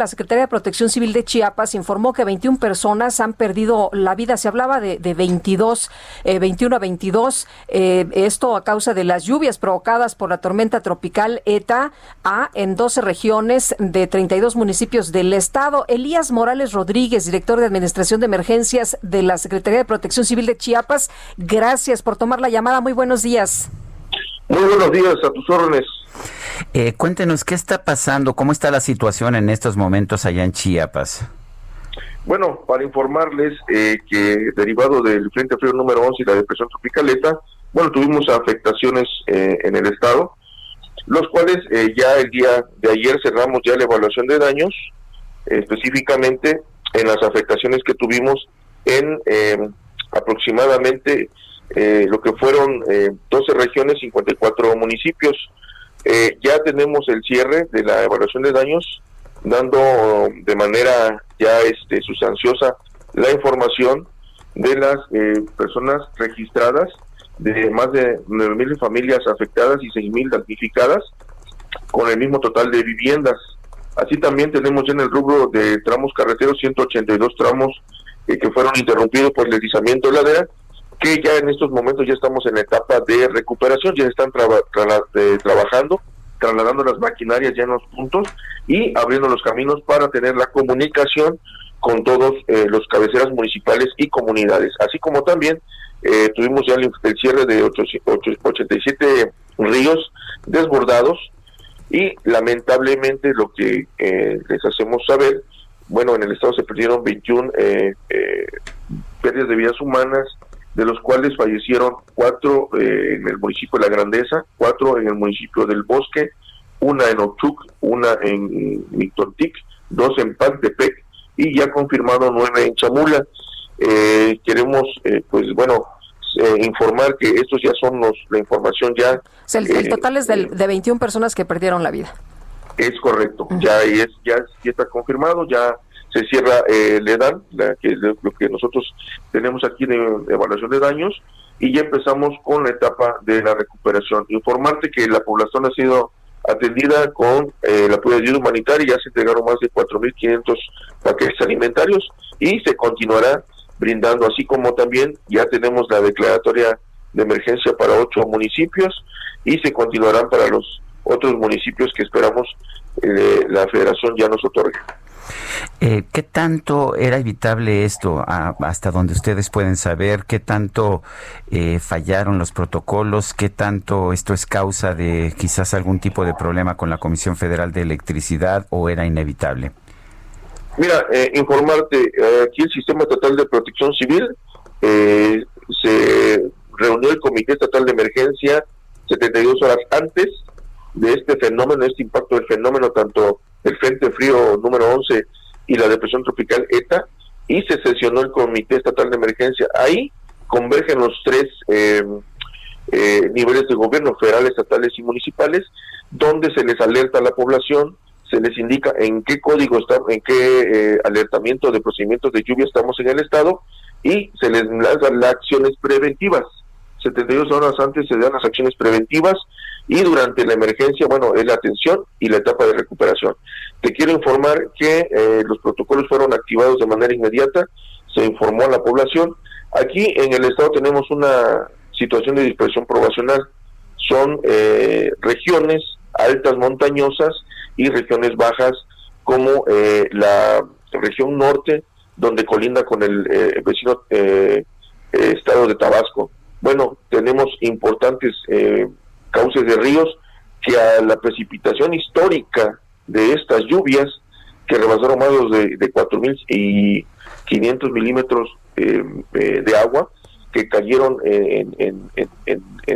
La Secretaría de Protección Civil de Chiapas informó que 21 personas han perdido la vida. Se hablaba de, de 22, eh, 21 a 22. Eh, esto a causa de las lluvias provocadas por la tormenta tropical ETA A en 12 regiones de 32 municipios del estado. Elías Morales Rodríguez, director de Administración de Emergencias de la Secretaría de Protección Civil de Chiapas. Gracias por tomar la llamada. Muy buenos días. Muy buenos días, a tus órdenes. Eh, cuéntenos, ¿qué está pasando? ¿Cómo está la situación en estos momentos allá en Chiapas? Bueno, para informarles eh, que derivado del Frente Frío número 11 y la depresión tropicaleta, bueno, tuvimos afectaciones eh, en el estado, los cuales eh, ya el día de ayer cerramos ya la evaluación de daños, específicamente en las afectaciones que tuvimos en eh, aproximadamente eh, lo que fueron eh, 12 regiones, 54 municipios. Eh, ya tenemos el cierre de la evaluación de daños, dando de manera ya este sustanciosa la información de las eh, personas registradas, de más de 9.000 familias afectadas y 6.000 damnificadas, con el mismo total de viviendas. Así también tenemos en el rubro de tramos carreteros 182 tramos eh, que fueron interrumpidos por el deslizamiento de ladera, que ya en estos momentos ya estamos en la etapa de recuperación, ya están eh, trabajando, trasladando las maquinarias ya en los puntos y abriendo los caminos para tener la comunicación con todos eh, los cabeceras municipales y comunidades, así como también eh, tuvimos ya el, el cierre de ocho- ocho- 87 ríos desbordados y lamentablemente lo que eh, les hacemos saber, bueno, en el estado se perdieron 21 eh, eh, pérdidas de vidas humanas, de los cuales fallecieron cuatro eh, en el municipio de La Grandeza, cuatro en el municipio del Bosque, una en Ochuc, una en Mictontic, dos en Pantepec y ya confirmado nueve en Chamula. Eh, queremos, eh, pues bueno, eh, informar que estos ya son los la información ya O sea, el, el eh, total es del- de 21 personas que perdieron la vida. es correcto, ya es ya, ya está confirmado, ya se cierra eh, EDAN, la, que es lo que nosotros tenemos aquí de, de evaluación de daños, y ya empezamos con la etapa de la recuperación. Informarte que la población ha sido atendida con eh, el apoyo de ayuda humanitaria, ya se entregaron más de 4.500 paquetes alimentarios y se continuará brindando, así como también ya tenemos la declaratoria de emergencia para ocho municipios y se continuarán para los otros municipios que esperamos eh, la federación ya nos otorgue. Eh, ¿Qué tanto era evitable esto hasta donde ustedes pueden saber? ¿Qué tanto eh, fallaron los protocolos? ¿Qué tanto esto es causa de quizás algún tipo de problema con la Comisión Federal de Electricidad o era inevitable? Mira, eh, informarte, eh, aquí el Sistema Estatal de Protección Civil eh, se reunió el Comité Estatal de Emergencia 72 horas antes de este fenómeno, este impacto del fenómeno, tanto el Frente Frío número 11 y la depresión tropical ETA, y se sesionó el Comité Estatal de Emergencia. Ahí convergen los tres eh, eh, niveles de gobierno, federales, estatales y municipales, donde se les alerta a la población, se les indica en qué código está, en qué eh, alertamiento de procedimientos de lluvia estamos en el estado y se les lanzan las acciones preventivas. 72 horas antes se dan las acciones preventivas y durante la emergencia, bueno, es la atención y la etapa de recuperación. Te quiero informar que eh, los protocolos fueron activados de manera inmediata, se informó a la población. Aquí en el estado tenemos una situación de dispersión poblacional. Son eh, regiones altas montañosas y regiones bajas como eh, la región norte, donde colinda con el eh, vecino eh, estado de Tabasco. Bueno, tenemos importantes cauces de ríos que a la precipitación histórica de estas lluvias, que rebasaron más de, de 4.500 milímetros eh, eh, de agua, que cayeron en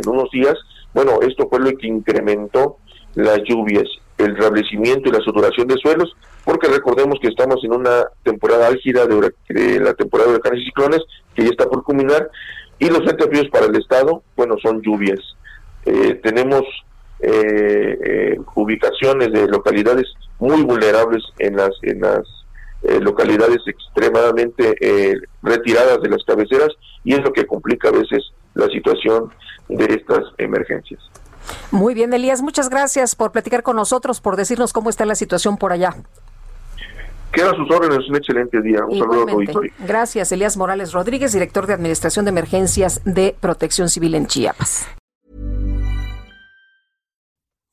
unos días, bueno, esto fue lo que incrementó las lluvias. el restablecimiento y la saturación de suelos, porque recordemos que estamos en una temporada álgida de, la temporada de huracanes y ciclones, que ya está por culminar, y los frentes fríos para el estado, bueno, son lluvias. Eh, tenemos eh, eh, ubicaciones de localidades muy vulnerables en las, en las localidades extremadamente retiradas de las cabeceras, y es lo que complica a veces la situación de estas emergencias. Muy bien, Elías, muchas gracias por platicar con nosotros, por decirnos cómo está la situación por allá. Queda sus órdenes, un excelente día. Un saludo a Gracias, Elías Morales Rodríguez, director de Administración de Emergencias de Protección Civil en Chiapas.